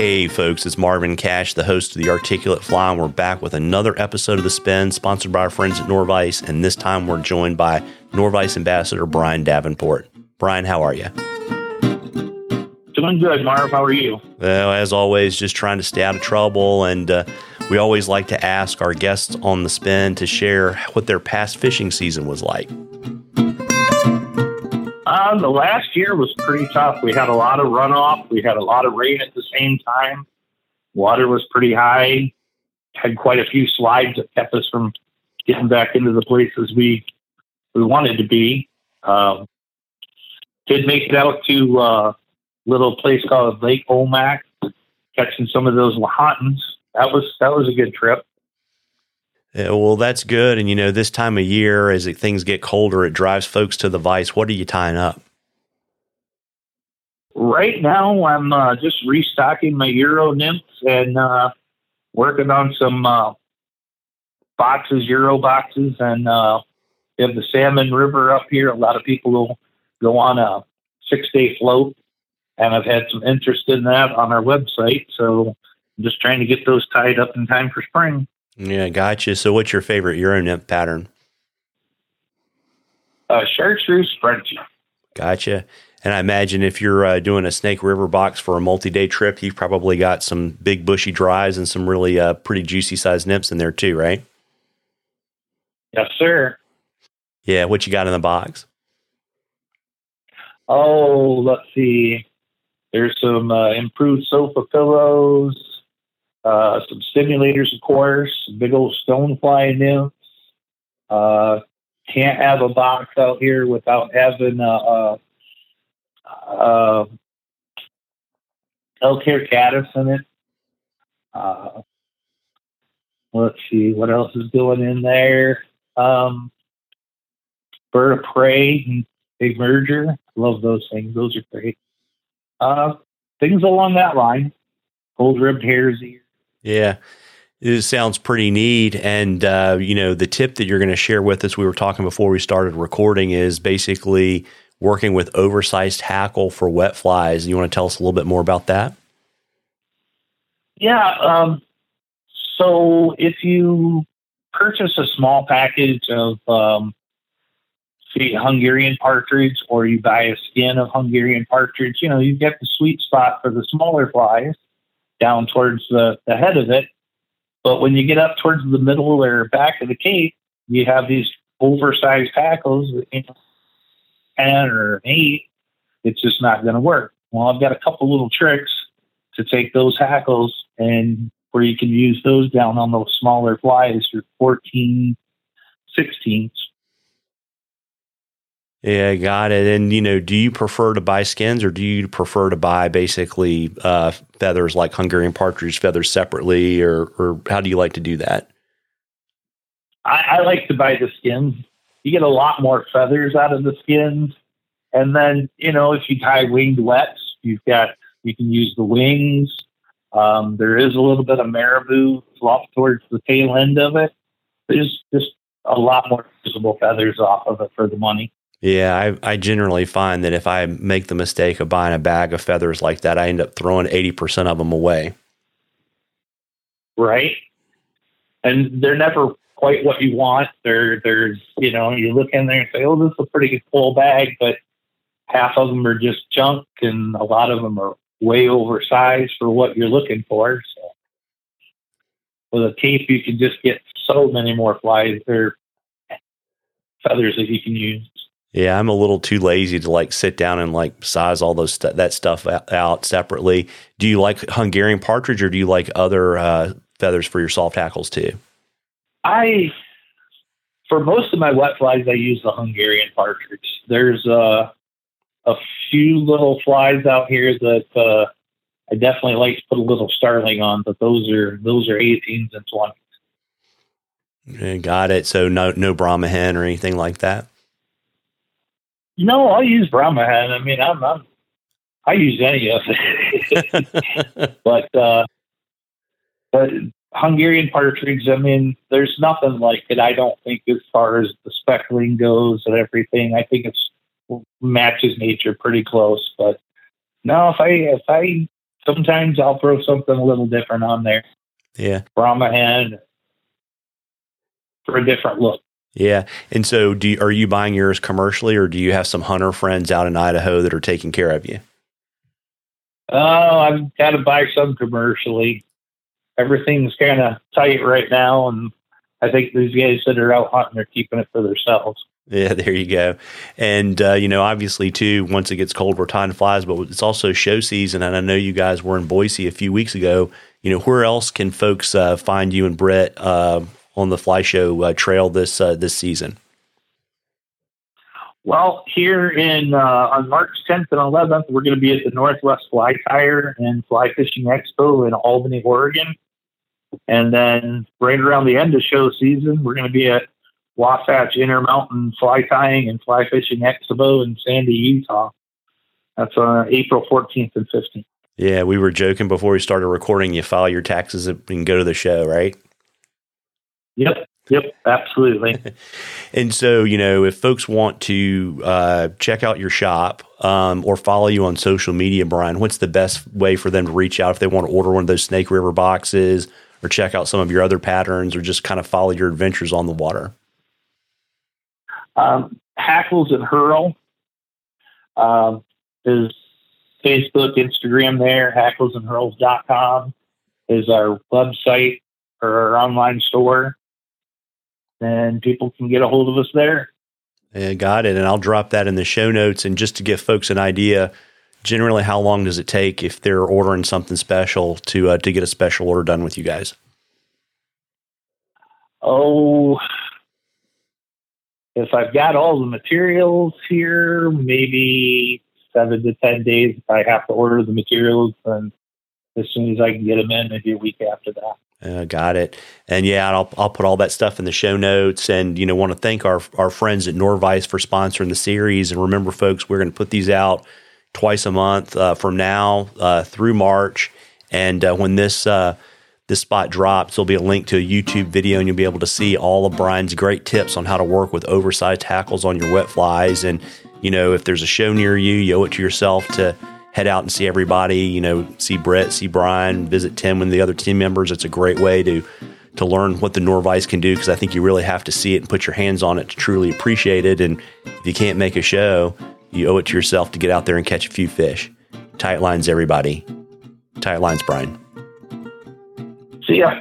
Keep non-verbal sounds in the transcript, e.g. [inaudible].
Hey, folks, it's Marvin Cash, the host of The Articulate Fly, and we're back with another episode of The Spin, sponsored by our friends at Norvise. And this time we're joined by Norvise Ambassador Brian Davenport. Brian, how are you? Doing good, Marv. How are you? Well, as always, just trying to stay out of trouble. And uh, we always like to ask our guests on The Spin to share what their past fishing season was like. Uh, the last year was pretty tough. We had a lot of runoff. We had a lot of rain at the same time. Water was pretty high. Had quite a few slides that kept us from getting back into the places we we wanted to be. Um, did make it out to a little place called Lake Omak, catching some of those Lahontans. That was that was a good trip. Yeah, well, that's good. And you know, this time of year, as things get colder, it drives folks to the vice. What are you tying up? Right now, I'm uh, just restocking my Euro nymphs and uh, working on some uh, boxes, Euro boxes, and uh, we have the Salmon River up here. A lot of people will go on a six-day float, and I've had some interest in that on our website. So I'm just trying to get those tied up in time for spring. Yeah, gotcha. So, what's your favorite Euro nymph pattern? Uh, chartreuse Frenchy. Gotcha. And I imagine if you're uh, doing a Snake River box for a multi-day trip, you've probably got some big bushy dries and some really uh, pretty juicy sized nymphs in there too, right? Yes, sir. Yeah. What you got in the box? Oh, let's see. There's some uh, improved sofa pillows, uh, some stimulators, of course, big old stonefly nymphs. Uh, can't have a box out here without having a, a, a elk caddis in it. Uh, let's see what else is going in there. Um, bird of prey and big merger. Love those things. Those are great. Uh, things along that line. Gold ribbed hares. Yeah. It sounds pretty neat. And, uh, you know, the tip that you're going to share with us, we were talking before we started recording, is basically working with oversized hackle for wet flies. You want to tell us a little bit more about that? Yeah. Um, so if you purchase a small package of, um, say, Hungarian partridge, or you buy a skin of Hungarian partridge, you know, you get the sweet spot for the smaller flies down towards the, the head of it. But when you get up towards the middle or back of the cape, you have these oversized hackles, you know, 10 or 8. It's just not going to work. Well, I've got a couple little tricks to take those hackles and where you can use those down on those smaller flies, your 14, 16s. Yeah, got it. And you know, do you prefer to buy skins or do you prefer to buy basically uh, feathers like Hungarian partridge feathers separately, or or how do you like to do that? I, I like to buy the skins. You get a lot more feathers out of the skins, and then you know if you tie winged wets, you've got you can use the wings. Um, there is a little bit of marabou fluff towards the tail end of it. There's just a lot more visible feathers off of it for the money. Yeah, I, I generally find that if I make the mistake of buying a bag of feathers like that, I end up throwing 80% of them away. Right. And they're never quite what you want. There, there's, you know, you look in there and say, oh, this is a pretty good bag, but half of them are just junk and a lot of them are way oversized for what you're looking for. So with a cape, you can just get so many more flies or feathers that you can use. Yeah, I'm a little too lazy to like sit down and like size all those st- that stuff out separately. Do you like Hungarian partridge or do you like other uh, feathers for your soft hackles too? I, for most of my wet flies, I use the Hungarian partridge. There's uh, a few little flies out here that uh, I definitely like to put a little starling on, but those are those are 18s and 20s. Yeah, got it. So no no Brahma hen or anything like that. No, I'll use Brahma hen. I mean, I'm, I'm I use any of it, [laughs] but uh, but Hungarian partridge. I mean, there's nothing like it. I don't think as far as the speckling goes and everything. I think it's matches nature pretty close. But no, if I if I sometimes I'll throw something a little different on there. Yeah. Brahma hen for a different look. Yeah. And so do you, are you buying yours commercially or do you have some hunter friends out in Idaho that are taking care of you? Oh, I've got to buy some commercially. Everything's kind of tight right now, and I think these guys that are out hunting are keeping it for themselves. Yeah, [laughs] there you go. And, uh, you know, obviously, too, once it gets cold, we're time flies, but it's also show season. And I know you guys were in Boise a few weeks ago. You know, where else can folks uh, find you and Brett uh, on the Fly Show uh, trail this uh, this season? Well, here in uh, on March 10th and 11th, we're going to be at the Northwest Fly Tyer and Fly Fishing Expo in Albany, Oregon. And then right around the end of show season, we're going to be at Wasatch Intermountain Fly Tying and Fly Fishing Expo in Sandy, Utah. That's on April 14th and 15th. Yeah, we were joking before we started recording. You file your taxes and go to the show, right? Yep. Yep, absolutely. [laughs] and so, you know, if folks want to uh, check out your shop um, or follow you on social media, Brian, what's the best way for them to reach out if they want to order one of those Snake River boxes or check out some of your other patterns or just kind of follow your adventures on the water? Um, Hackles and Herl um, is Facebook, Instagram there. Hacklesandherls.com is our website or our online store and people can get a hold of us there. Yeah, got it. And I'll drop that in the show notes. And just to give folks an idea, generally, how long does it take if they're ordering something special to uh, to get a special order done with you guys? Oh, if I've got all the materials here, maybe seven to ten days. If I have to order the materials, then as soon as I can get them in, maybe a week after that. Uh, got it. And yeah, I'll I'll put all that stuff in the show notes. And you know, want to thank our our friends at Norvise for sponsoring the series. And remember, folks, we're going to put these out twice a month uh, from now uh, through March. And uh, when this uh, this spot drops, there'll be a link to a YouTube video, and you'll be able to see all of Brian's great tips on how to work with oversized hackles on your wet flies. And you know, if there's a show near you, you owe it to yourself to head out and see everybody. You know, see Brett, see Brian, visit Tim and the other team members. It's a great way to to learn what the Norvise can do because I think you really have to see it and put your hands on it to truly appreciate it. And if you can't make a show, you owe it to yourself to get out there and catch a few fish. Tight lines, everybody. Tight lines, Brian. See ya.